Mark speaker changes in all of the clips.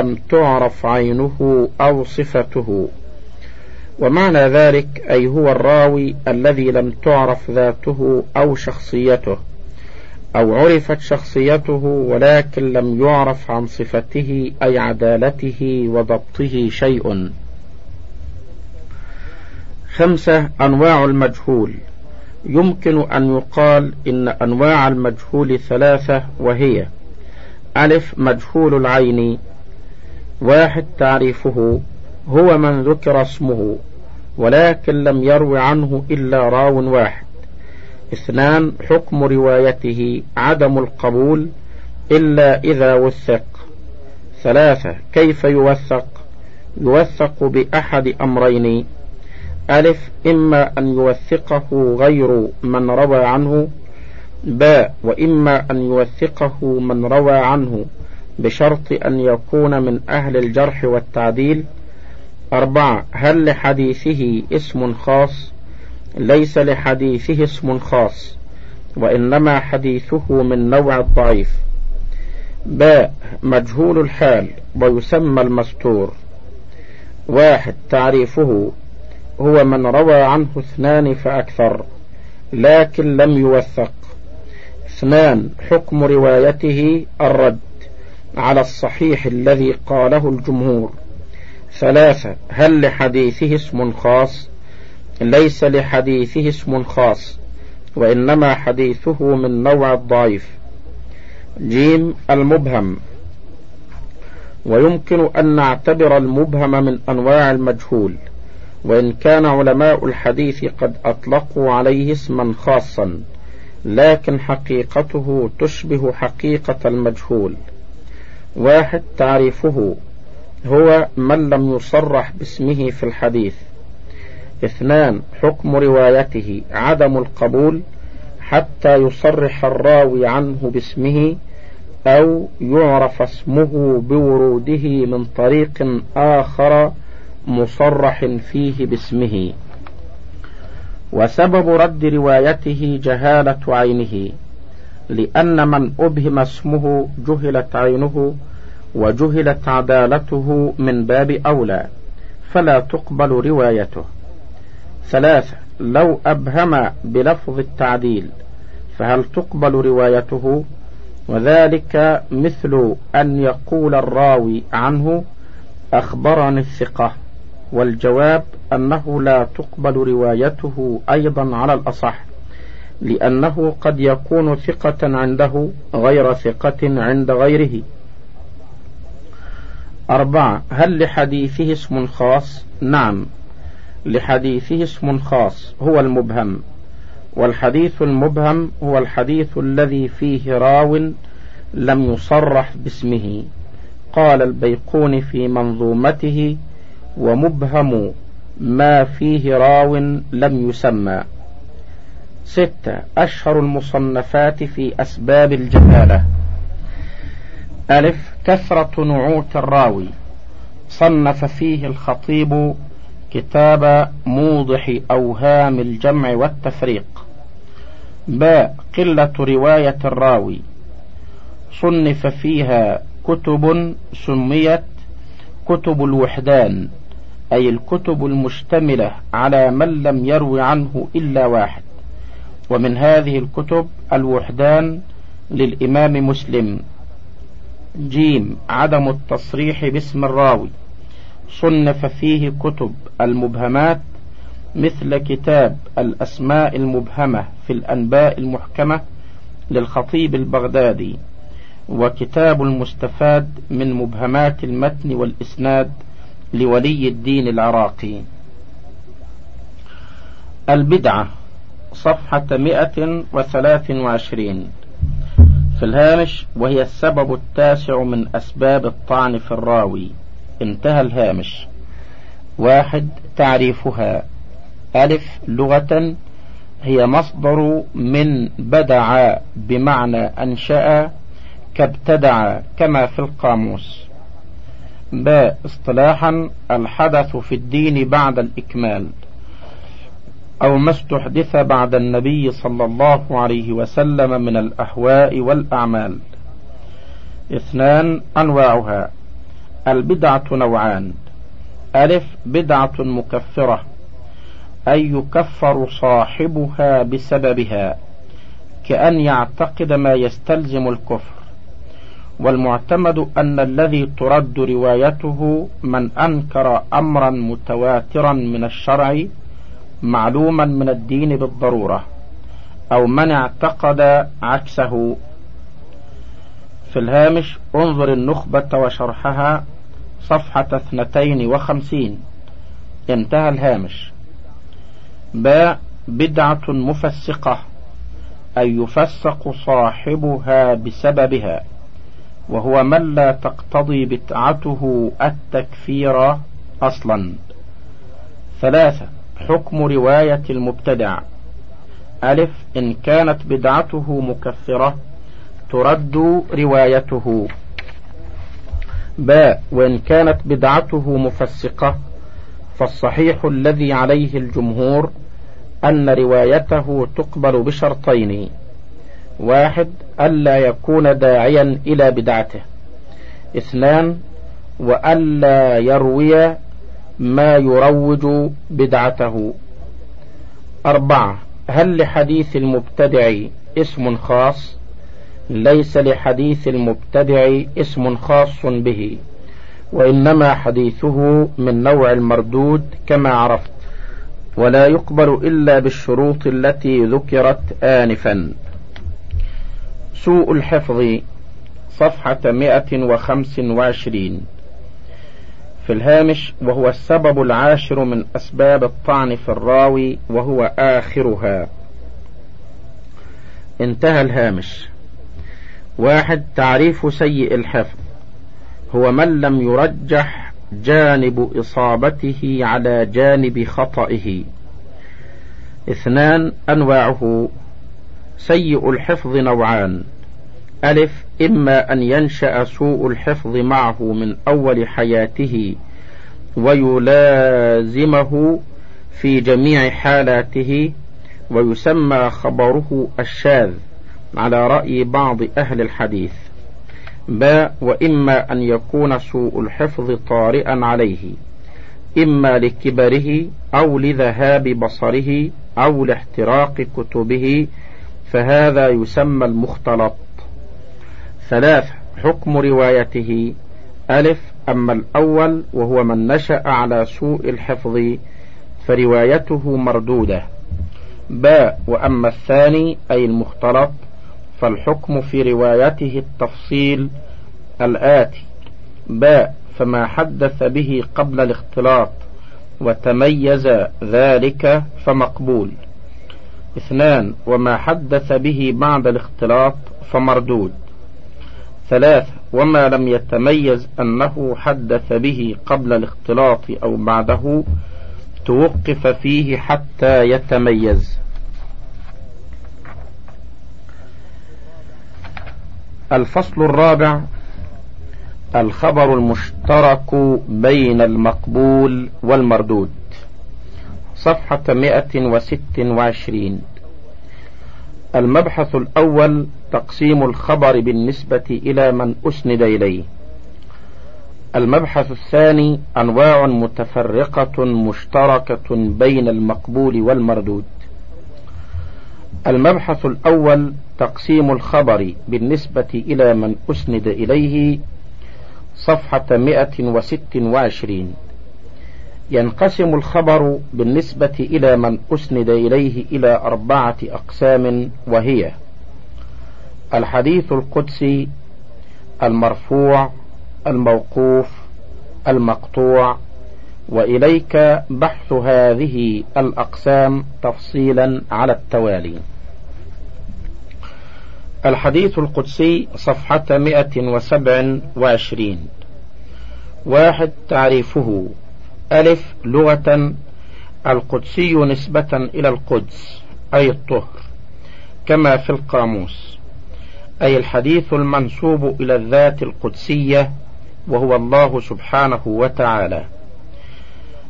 Speaker 1: لم تعرف عينه أو صفته. ومعنى ذلك أي هو الراوي الذي لم تعرف ذاته أو شخصيته أو عرفت شخصيته ولكن لم يعرف عن صفته أي عدالته وضبطه شيء. خمسة أنواع المجهول. يمكن أن يقال إن أنواع المجهول ثلاثة وهي ألف مجهول العين. واحد تعريفه هو من ذكر اسمه ولكن لم يروي عنه إلا راو واحد. اثنان حكم روايته عدم القبول إلا إذا وثق. ثلاثة كيف يوثق؟ يوثق بأحد أمرين. ألف إما أن يوثقه غير من روى عنه باء وإما أن يوثقه من روى عنه. بشرط أن يكون من أهل الجرح والتعديل. أربعة هل لحديثه اسم خاص؟ ليس لحديثه اسم خاص وإنما حديثه من نوع الضعيف. باء مجهول الحال ويسمى المستور. واحد تعريفه هو من روى عنه اثنان فأكثر لكن لم يوثق. اثنان حكم روايته الرد. على الصحيح الذي قاله الجمهور. ثلاثة هل لحديثه اسم خاص؟ ليس لحديثه اسم خاص وإنما حديثه من نوع الضعيف. جيم المبهم. ويمكن أن نعتبر المبهم من أنواع المجهول وإن كان علماء الحديث قد أطلقوا عليه اسما خاصا لكن حقيقته تشبه حقيقة المجهول. واحد تعريفه هو من لم يصرح باسمه في الحديث. اثنان حكم روايته عدم القبول حتى يصرح الراوي عنه باسمه أو يعرف اسمه بوروده من طريق آخر مصرح فيه باسمه. وسبب رد روايته جهالة عينه. لأن من أبهم اسمه جهلت عينه وجهلت عدالته من باب أولى فلا تقبل روايته. ثلاثة لو أبهم بلفظ التعديل فهل تقبل روايته؟ وذلك مثل أن يقول الراوي عنه أخبرني الثقة. والجواب أنه لا تقبل روايته أيضا على الأصح. لأنه قد يكون ثقة عنده غير ثقة عند غيره. أربعة هل لحديثه اسم خاص؟ نعم لحديثه اسم خاص هو المبهم. والحديث المبهم هو الحديث الذي فيه راو لم يصرح باسمه. قال البيقون في منظومته ومبهم ما فيه راو لم يسمى. ستة أشهر المصنفات في أسباب الجهالة. ألف كثرة نعوت الراوي. صنف فيه الخطيب كتاب موضح أوهام الجمع والتفريق. باء قلة رواية الراوي. صنف فيها كتب سميت كتب الوحدان أي الكتب المشتملة على من لم يروي عنه إلا واحد. ومن هذه الكتب الوحدان للإمام مسلم. جيم عدم التصريح باسم الراوي. صنف فيه كتب المبهمات مثل كتاب الأسماء المبهمة في الأنباء المحكمة للخطيب البغدادي وكتاب المستفاد من مبهمات المتن والإسناد لولي الدين العراقي. البدعة. صفحة مئة وثلاث وعشرين. في الهامش وهي السبب التاسع من أسباب الطعن في الراوي. انتهى الهامش. واحد تعريفها. ألف لغة هي مصدر من بدع بمعنى أنشأ كابتدع كما في القاموس. باء اصطلاحا الحدث في الدين بعد الإكمال. أو ما استحدث بعد النبي صلى الله عليه وسلم من الأهواء والأعمال. اثنان أنواعها. البدعة نوعان. ألف بدعة مكفرة. أي يكفر صاحبها بسببها. كأن يعتقد ما يستلزم الكفر. والمعتمد أن الذي ترد روايته من أنكر أمرا متواترا من الشرع معلوما من الدين بالضرورة أو من اعتقد عكسه. في الهامش انظر النخبة وشرحها صفحة اثنتين وخمسين. انتهى الهامش. باء بدعة مفسقة أي يفسق صاحبها بسببها وهو من لا تقتضي بدعته التكفير أصلا. ثلاثة. حكم رواية المبتدع. ألف إن كانت بدعته مكفرة ترد روايته. باء وإن كانت بدعته مفسقة فالصحيح الذي عليه الجمهور أن روايته تقبل بشرطين. واحد ألا يكون داعيا إلى بدعته. اثنان وألا يروي ما يروج بدعته. أربعة. هل لحديث المبتدع اسم خاص؟ ليس لحديث المبتدع اسم خاص به وإنما حديثه من نوع المردود كما عرفت ولا يقبل إلا بالشروط التي ذكرت آنفا. سوء الحفظ صفحة مئة وخمس وعشرين. في الهامش وهو السبب العاشر من أسباب الطعن في الراوي وهو آخرها. انتهى الهامش. واحد تعريف سيء الحفظ. هو من لم يرجح جانب إصابته على جانب خطئه. اثنان أنواعه. سيء الحفظ نوعان. ألف إما أن ينشأ سوء الحفظ معه من أول حياته ويلازمه في جميع حالاته ويسمى خبره الشاذ على رأي بعض أهل الحديث. باء وإما أن يكون سوء الحفظ طارئا عليه إما لكبره أو لذهاب بصره أو لاحتراق كتبه فهذا يسمى المختلط. ثلاث حكم روايته. ألف أما الأول وهو من نشأ على سوء الحفظ فروايته مردودة. باء وأما الثاني أي المختلط فالحكم في روايته التفصيل الآتي. باء فما حدث به قبل الاختلاط وتميز ذلك فمقبول. اثنان وما حدث به بعد الاختلاط فمردود. ثلاثة وما لم يتميز أنه حدث به قبل الاختلاط أو بعده توقف فيه حتى يتميز. الفصل الرابع الخبر المشترك بين المقبول والمردود. صفحة مئة وست وعشرين. المبحث الأول تقسيم الخبر بالنسبة إلى من أسند إليه. المبحث الثاني أنواع متفرقة مشتركة بين المقبول والمردود. المبحث الأول تقسيم الخبر بالنسبة إلى من أسند إليه صفحة مئة وست وعشرين. ينقسم الخبر بالنسبة إلى من أسند إليه إلى أربعة أقسام وهي الحديث القدسي المرفوع الموقوف المقطوع وإليك بحث هذه الأقسام تفصيلا على التوالي. الحديث القدسي صفحة مئة وسبع وعشرين. واحد تعريفه. ألف لغة. القدسي نسبة إلى القدس أي الطهر كما في القاموس. أي الحديث المنسوب إلى الذات القدسية وهو الله سبحانه وتعالى.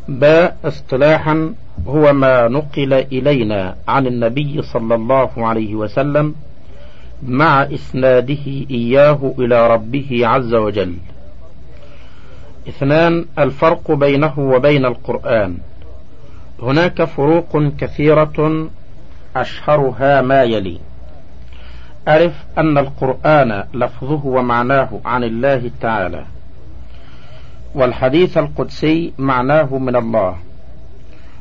Speaker 1: باء اصطلاحا هو ما نقل إلينا عن النبي صلى الله عليه وسلم مع إسناده إياه إلى ربه عز وجل. اثنان الفرق بينه وبين القرآن. هناك فروق كثيرة أشهرها ما يلي. أعرف أن القرآن لفظه ومعناه عن الله تعالى والحديث القدسي معناه من الله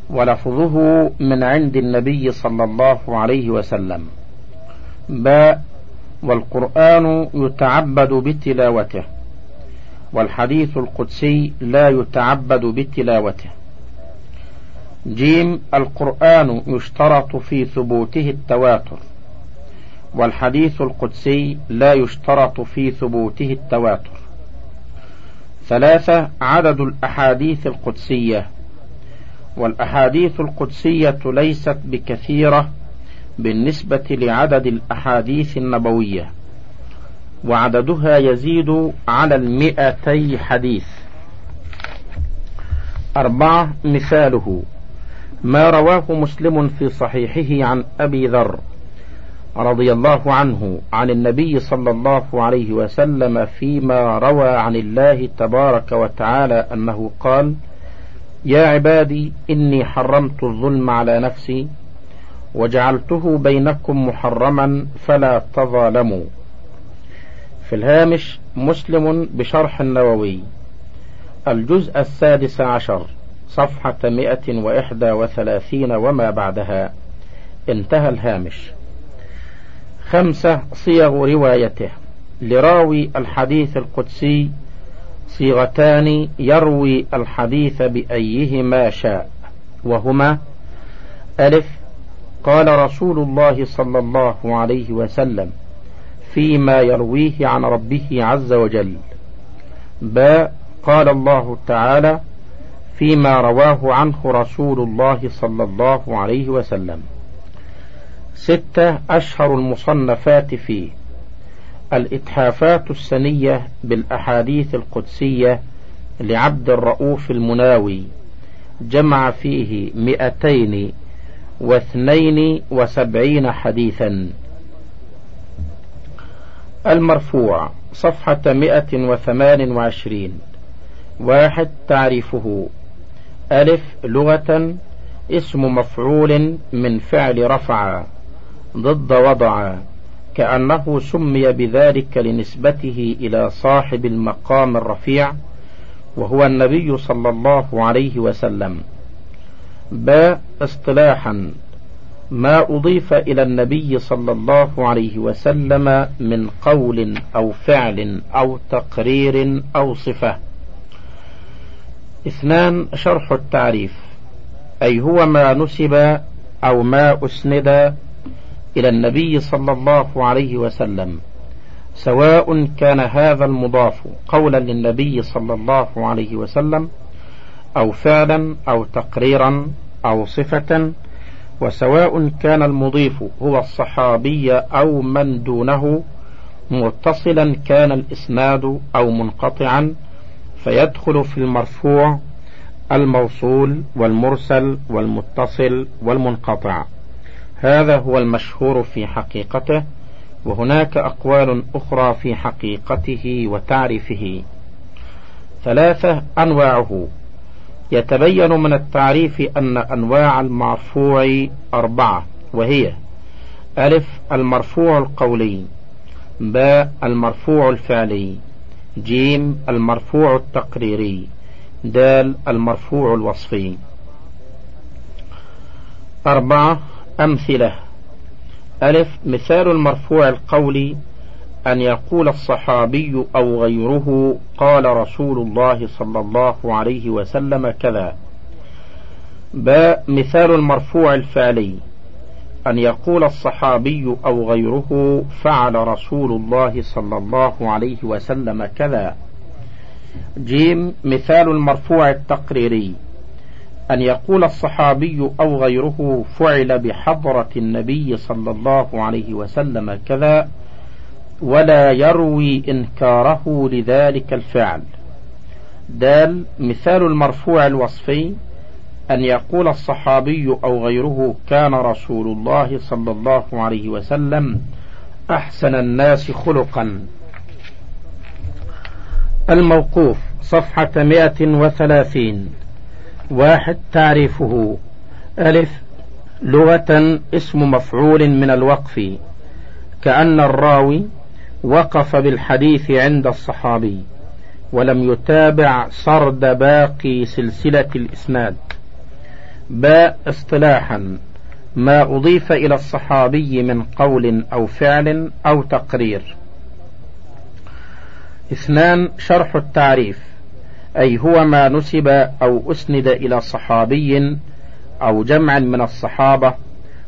Speaker 1: ولفظه من عند النبي صلى الله عليه وسلم باء والقرآن يتعبد بتلاوته والحديث القدسي لا يتعبد بتلاوته. جيم القرآن يشترط في ثبوته التواتر. والحديث القدسي لا يشترط في ثبوته التواتر. ثلاثة عدد الأحاديث القدسية. والأحاديث القدسية ليست بكثيرة بالنسبة لعدد الأحاديث النبوية وعددها يزيد على المئتي حديث. أربعة مثاله. ما رواه مسلم في صحيحه عن أبي ذر. رضي الله عنه عن النبي صلى الله عليه وسلم فيما روى عن الله تبارك وتعالى أنه قال يا عبادي إني حرمت الظلم على نفسي وجعلته بينكم محرما فلا تظالموا. في الهامش مسلم بشرح النووي الجزء السادس عشر صفحة مئة وإحدى وثلاثين وما بعدها. انتهى الهامش. خمسة صيغ روايته. لراوي الحديث القدسي صيغتان يروي الحديث بأيهما شاء وهما ألف قال رسول الله صلى الله عليه وسلم فيما يرويه عن ربه عز وجل. باء قال الله تعالى فيما رواه عنه رسول الله صلى الله عليه وسلم. ستة أشهر المصنفات فيه. الإتحافات السنية بالأحاديث القدسية لعبد الرؤوف المناوي. جمع فيه مئتين واثنين وسبعين حديثا. المرفوع صفحة مئة وثمان وعشرين. واحد تعريفه. ألف لغة اسم مفعول من فعل رفع. ضد وضع كأنه سمي بذلك لنسبته إلى صاحب المقام الرفيع وهو النبي صلى الله عليه وسلم. باء اصطلاحا ما أضيف إلى النبي صلى الله عليه وسلم من قول أو فعل أو تقرير أو صفة. اثنان شرح التعريف أي هو ما نسب أو ما أسند إلى النبي صلى الله عليه وسلم. سواء كان هذا المضاف قولا للنبي صلى الله عليه وسلم أو فعلا أو تقريرا أو صفة وسواء كان المضيف هو الصحابي أو من دونه متصلا كان الإسناد أو منقطعا فيدخل في المرفوع الموصول والمرسل والمتصل والمنقطع. هذا هو المشهور في حقيقته وهناك أقوال أخرى في حقيقته وتعريفه. ثلاثة أنواعه. يتبين من التعريف أن أنواع المرفوع أربعة وهي ألف المرفوع القولي باء المرفوع الفعلي جيم المرفوع التقريري دال المرفوع الوصفي. أربعة أمثلة. ألف مثال المرفوع القولي أن يقول الصحابي أو غيره قال رسول الله صلى الله عليه وسلم كذا. باء مثال المرفوع الفعلي أن يقول الصحابي أو غيره فعل رسول الله صلى الله عليه وسلم كذا. جيم مثال المرفوع التقريري أن يقول الصحابي أو غيره فعل بحضرة النبي صلى الله عليه وسلم كذا ولا يروي إنكاره لذلك الفعل. دال مثال المرفوع الوصفي أن يقول الصحابي أو غيره كان رسول الله صلى الله عليه وسلم أحسن الناس خلقا. الموقوف صفحة مئة وثلاثين. واحد تعريفه. ألف لغة اسم مفعول من الوقف. كأن الراوي وقف بالحديث عند الصحابي ولم يتابع سرد باقي سلسلة الإسناد. باء اصطلاحا ما أضيف إلى الصحابي من قول أو فعل أو تقرير. اثنان شرح التعريف. أي هو ما نسب أو أسند إلى صحابي أو جمع من الصحابة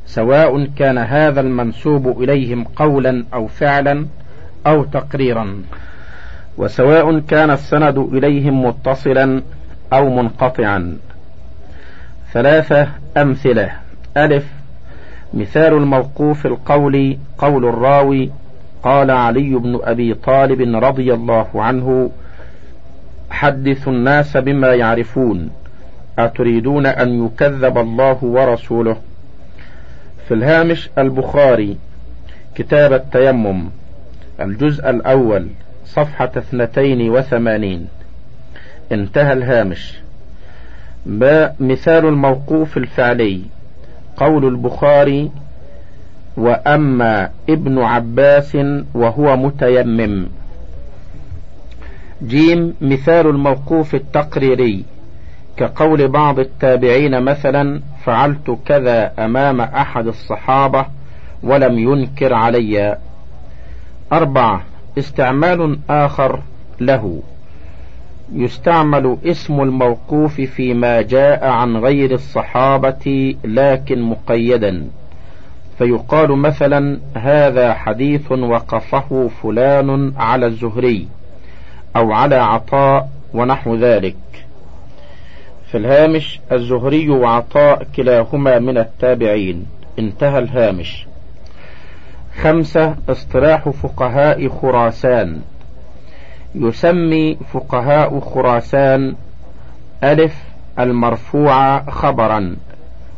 Speaker 1: سواء كان هذا المنسوب إليهم قولا أو فعلا أو تقريرا. وسواء كان السند إليهم متصلا أو منقطعا. ثلاثة أمثلة. ألف. مثال الموقوف القول قول الراوي قال علي بن أبي طالب رضي الله عنه حدثوا الناس بما يعرفون أتريدون أن يكذب الله ورسوله؟ في الهامش البخاري كتاب التيمم الجزء الأول صفحة اثنتين وثمانين. انتهى الهامش. مثال الموقوف الفعلي؟ قول البخاري وأما ابن عباس وهو متيمم. جيم مثال الموقوف التقريري كقول بعض التابعين مثلا فعلت كذا أمام أحد الصحابة ولم ينكر علي. أربعة استعمال آخر له. يستعمل اسم الموقوف فيما جاء عن غير الصحابة لكن مقيدا. فيقال مثلا هذا حديث وقفه فلان على الزهري. أو على عطاء ونحو ذلك. في الهامش الزهري وعطاء كلاهما من التابعين. انتهى الهامش. خمسة اصطلاح فقهاء خراسان. يسمي فقهاء خراسان ألف المرفوع خبرا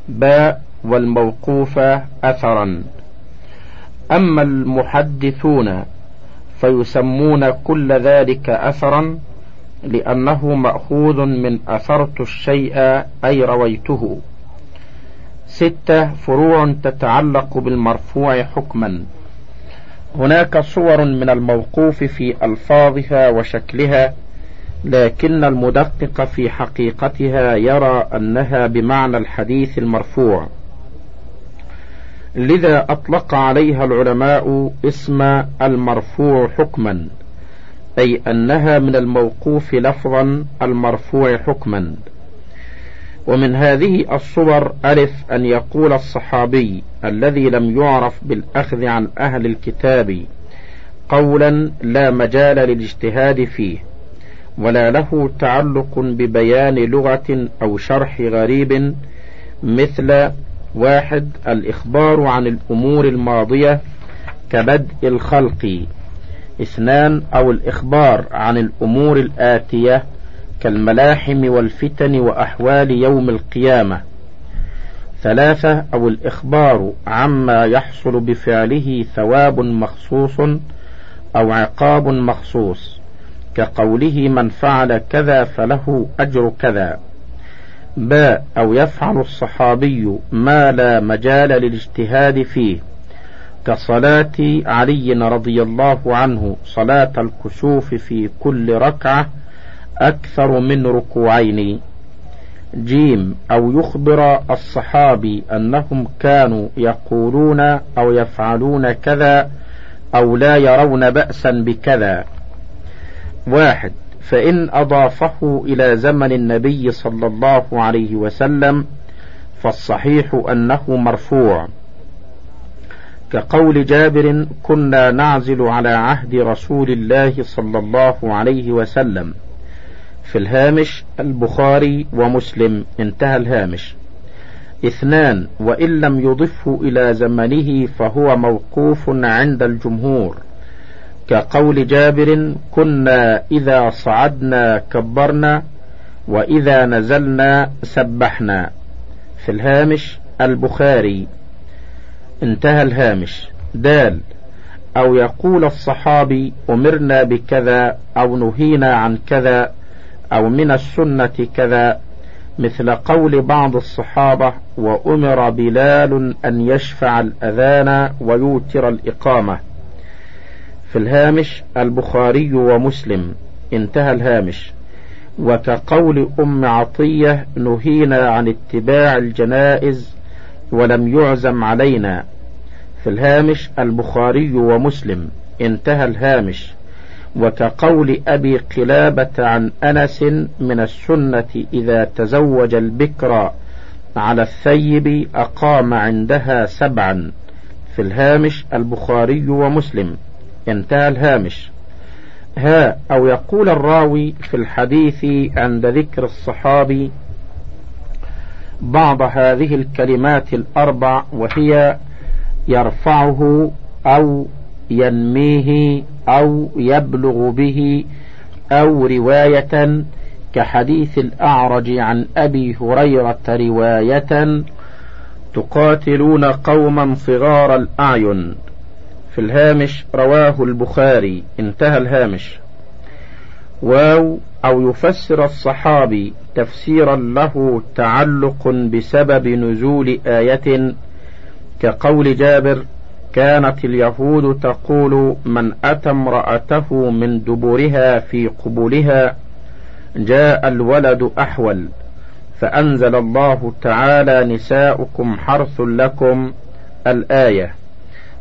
Speaker 1: باء والموقوف أثرا. أما المحدثون فيسمون كل ذلك أثرا لأنه مأخوذ من أثرت الشيء أي رويته. ستة فروع تتعلق بالمرفوع حكما. هناك صور من الموقوف في ألفاظها وشكلها لكن المدقق في حقيقتها يرى أنها بمعنى الحديث المرفوع. لذا أطلق عليها العلماء اسم المرفوع حكما أي أنها من الموقوف لفظا المرفوع حكما. ومن هذه الصور ألف أن يقول الصحابي الذي لم يعرف بالأخذ عن أهل الكتاب قولا لا مجال للاجتهاد فيه ولا له تعلق ببيان لغة أو شرح غريب مثل واحد الإخبار عن الأمور الماضية كبدء الخلق. اثنان أو الإخبار عن الأمور الآتية كالملاحم والفتن وأحوال يوم القيامة. ثلاثة أو الإخبار عما يحصل بفعله ثواب مخصوص أو عقاب مخصوص كقوله من فعل كذا فله أجر كذا. باء أو يفعل الصحابي ما لا مجال للاجتهاد فيه كصلاة علي رضي الله عنه صلاة الكسوف في كل ركعة أكثر من ركوعين. جيم أو يخبر الصحابي أنهم كانوا يقولون أو يفعلون كذا أو لا يرون بأسا بكذا. واحد فإن أضافه إلى زمن النبي صلى الله عليه وسلم فالصحيح أنه مرفوع. كقول جابر كنا نعزل على عهد رسول الله صلى الله عليه وسلم. في الهامش البخاري ومسلم. انتهى الهامش. اثنان وإن لم يضفه إلى زمنه فهو موقوف عند الجمهور. كقول جابر كنا إذا صعدنا كبرنا وإذا نزلنا سبحنا. في الهامش البخاري. انتهى الهامش. دال أو يقول الصحابي أمرنا بكذا أو نهينا عن كذا أو من السنة كذا. مثل قول بعض الصحابة وأمر بلال أن يشفع الأذان ويوتر الإقامة. في الهامش البخاري ومسلم. انتهى الهامش. وكقول أم عطية نهينا عن اتباع الجنائز ولم يعزم علينا. في الهامش البخاري ومسلم. انتهى الهامش. وكقول أبي قلابة عن أنس من السنة إذا تزوج البكر على الثيب أقام عندها سبعا. في الهامش البخاري ومسلم. انتهى الهامش ها أو يقول الراوي في الحديث عند ذكر الصحابي بعض هذه الكلمات الأربع وهي يرفعه أو ينميه أو يبلغ به أو رواية كحديث الأعرج عن أبي هريرة رواية تقاتلون قوما صغار الأعين. في الهامش رواه البخاري. انتهى الهامش. واو أو يفسر الصحابي تفسيرا له تعلق بسبب نزول آية كقول جابر كانت اليهود تقول من أتى امرأته من دبرها في قبولها جاء الولد أحول فأنزل الله تعالى نساؤكم حرث لكم الآية.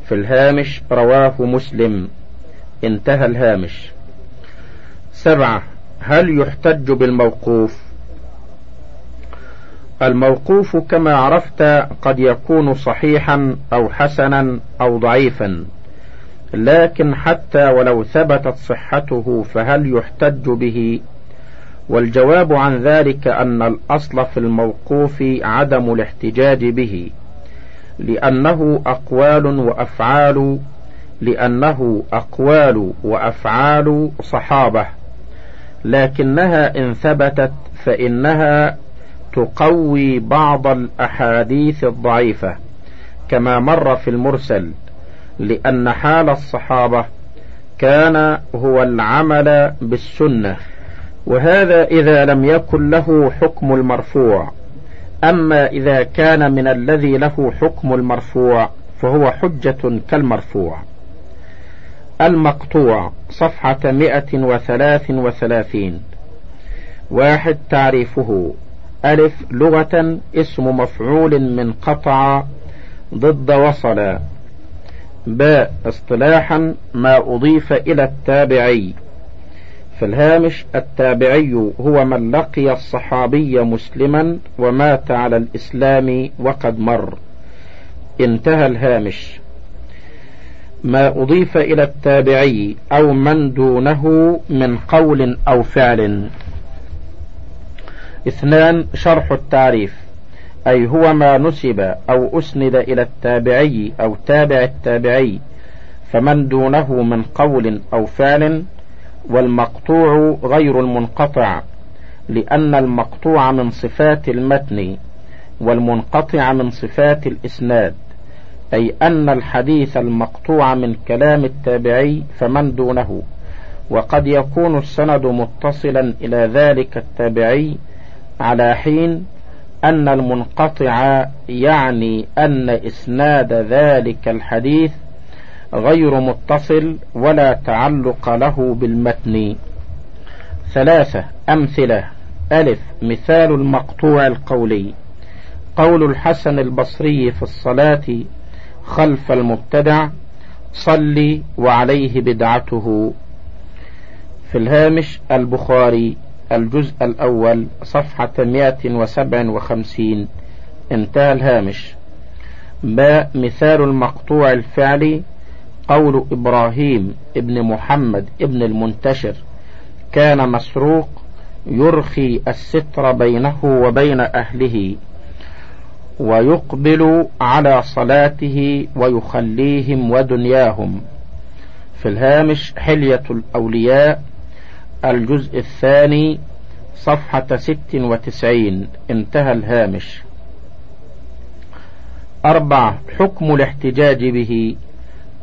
Speaker 1: في الهامش رواه مسلم. انتهى الهامش. سبعة. هل يحتج بالموقوف؟ الموقوف كما عرفت قد يكون صحيحا أو حسنا أو ضعيفا. لكن حتى ولو ثبتت صحته فهل يحتج به؟ والجواب عن ذلك أن الأصل في الموقوف عدم الاحتجاج به. لأنه أقوال وأفعال لأنه أقوال وأفعال صحابة. لكنها إن ثبتت فإنها تقوي بعض الأحاديث الضعيفة كما مر في المرسل لأن حال الصحابة كان هو العمل بالسنة. وهذا إذا لم يكن له حكم المرفوع. أما إذا كان من الذي له حكم المرفوع فهو حجة كالمرفوع. المقطوع صفحة مئة وثلاث وثلاثين. واحد تعريفه. ألف لغة اسم مفعول من قطع ضد وصل باء اصطلاحا ما أضيف إلى التابعي. في الهامش التابعي هو من لقي الصحابي مسلما ومات على الإسلام وقد مر. انتهى الهامش. ما أضيف إلى التابعي أو من دونه من قول أو فعل. اثنان شرح التعريف. أي هو ما نسب أو أسند إلى التابعي أو تابع التابعي فمن دونه من قول أو فعل والمقطوع غير المنقطع لأن المقطوع من صفات المتن والمنقطع من صفات الإسناد أي أن الحديث المقطوع من كلام التابعي فمن دونه وقد يكون السند متصلا إلى ذلك التابعي على حين أن المنقطع يعني أن إسناد ذلك الحديث غير متصل ولا تعلق له بالمتن. ثلاثة أمثلة. ألف مثال المقطوع القولي. قول الحسن البصري في الصلاة خلف المبتدع صلي وعليه بدعته. في الهامش البخاري الجزء الأول صفحة 157 انتهى الهامش. باء مثال المقطوع الفعلي قول إبراهيم ابن محمد ابن المنتشر كان مسروق يرخي الستر بينه وبين أهله ويقبل على صلاته ويخليهم ودنياهم. في الهامش حلية الأولياء الجزء الثاني صفحة ست وتسعين انتهى الهامش. أربعة حكم الاحتجاج به.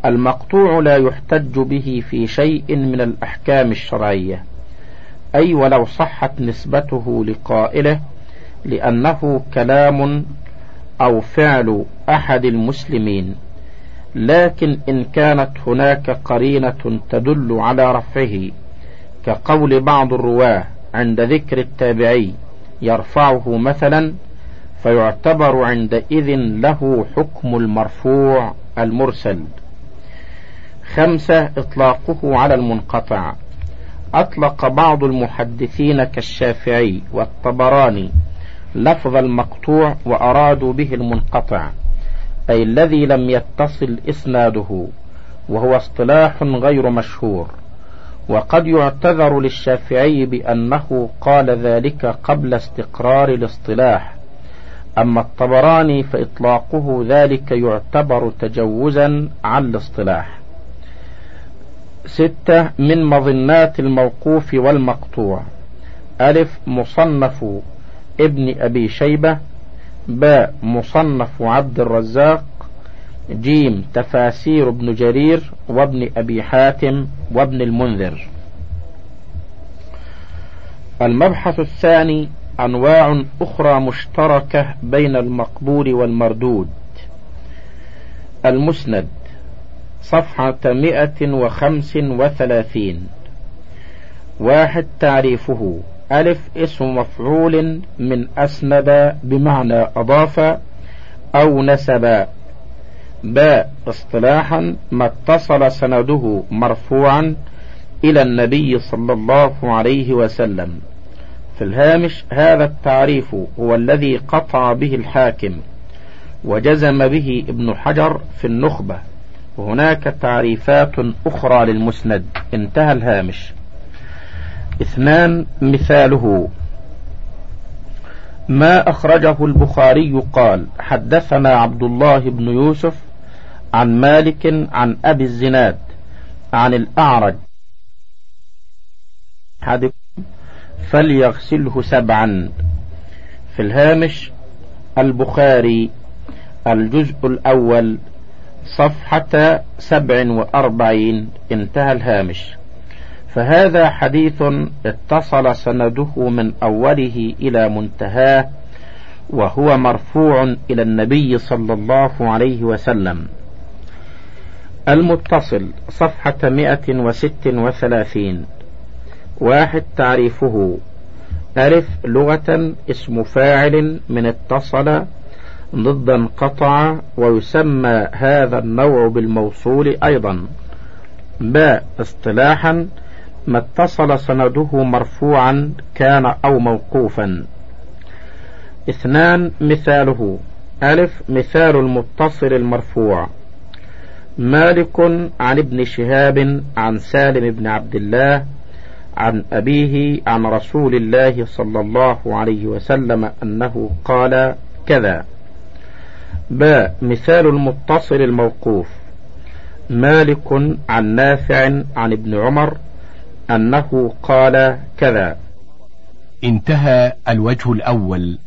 Speaker 1: المقطوع لا يحتج به في شيء من الأحكام الشرعية. أي ولو صحت نسبته لقائله لأنه كلام أو فعل أحد المسلمين. لكن إن كانت هناك قرينة تدل على رفعه كقول بعض الرواة عند ذكر التابعي يرفعه مثلا فيعتبر عندئذ له حكم المرفوع المرسل. خمسة إطلاقه على المنقطع. أطلق بعض المحدثين كالشافعي والطبراني لفظ المقطوع وأرادوا به المنقطع أي الذي لم يتصل إسناده وهو اصطلاح غير مشهور. وقد يعتذر للشافعي بأنه قال ذلك قبل استقرار الاصطلاح. أما الطبراني فإطلاقه ذلك يعتبر تجوزا عن الاصطلاح. ستة من مظنات الموقوف والمقطوع. ألف مصنف ابن أبي شيبة باء مصنف عبد الرزاق جيم تفاسير ابن جرير وابن أبي حاتم وابن المنذر. المبحث الثاني أنواع أخرى مشتركة بين المقبول والمردود. المسند. صفحة مئة وخمس وثلاثين. واحد تعريفه. ألف اسم مفعول من أسند بمعنى أضاف أو نسب. باء اصطلاحا ما اتصل سنده مرفوعا إلى النبي صلى الله عليه وسلم. في الهامش هذا التعريف هو الذي قطع به الحاكم وجزم به ابن حجر في النخبة. وهناك تعريفات أخرى للمسند. انتهى الهامش. اثنان مثاله. ما أخرجه البخاري قال حدثنا عبد الله بن يوسف عن مالك عن أبي الزناد عن الأعرج. فليغسله سبعا. في الهامش البخاري الجزء الأول صفحة سبع وأربعين انتهى الهامش. فهذا حديث اتصل سنده من أوله إلى منتهاه وهو مرفوع إلى النبي صلى الله عليه وسلم. المتصل صفحة مئة وست وثلاثين. واحد تعريفه. ألف لغة اسم فاعل من اتصل ضد انقطع ويسمى هذا النوع بالموصول أيضا. باء اصطلاحا ما اتصل سنده مرفوعا كان أو موقوفا. اثنان مثاله. ألف مثال المتصل المرفوع. مالك عن ابن شهاب عن سالم بن عبد الله عن أبيه عن رسول الله صلى الله عليه وسلم أنه قال كذا. باء مثال المتصل الموقوف. مالك عن نافع عن ابن عمر أنه قال كذا.
Speaker 2: انتهى الوجه الأول.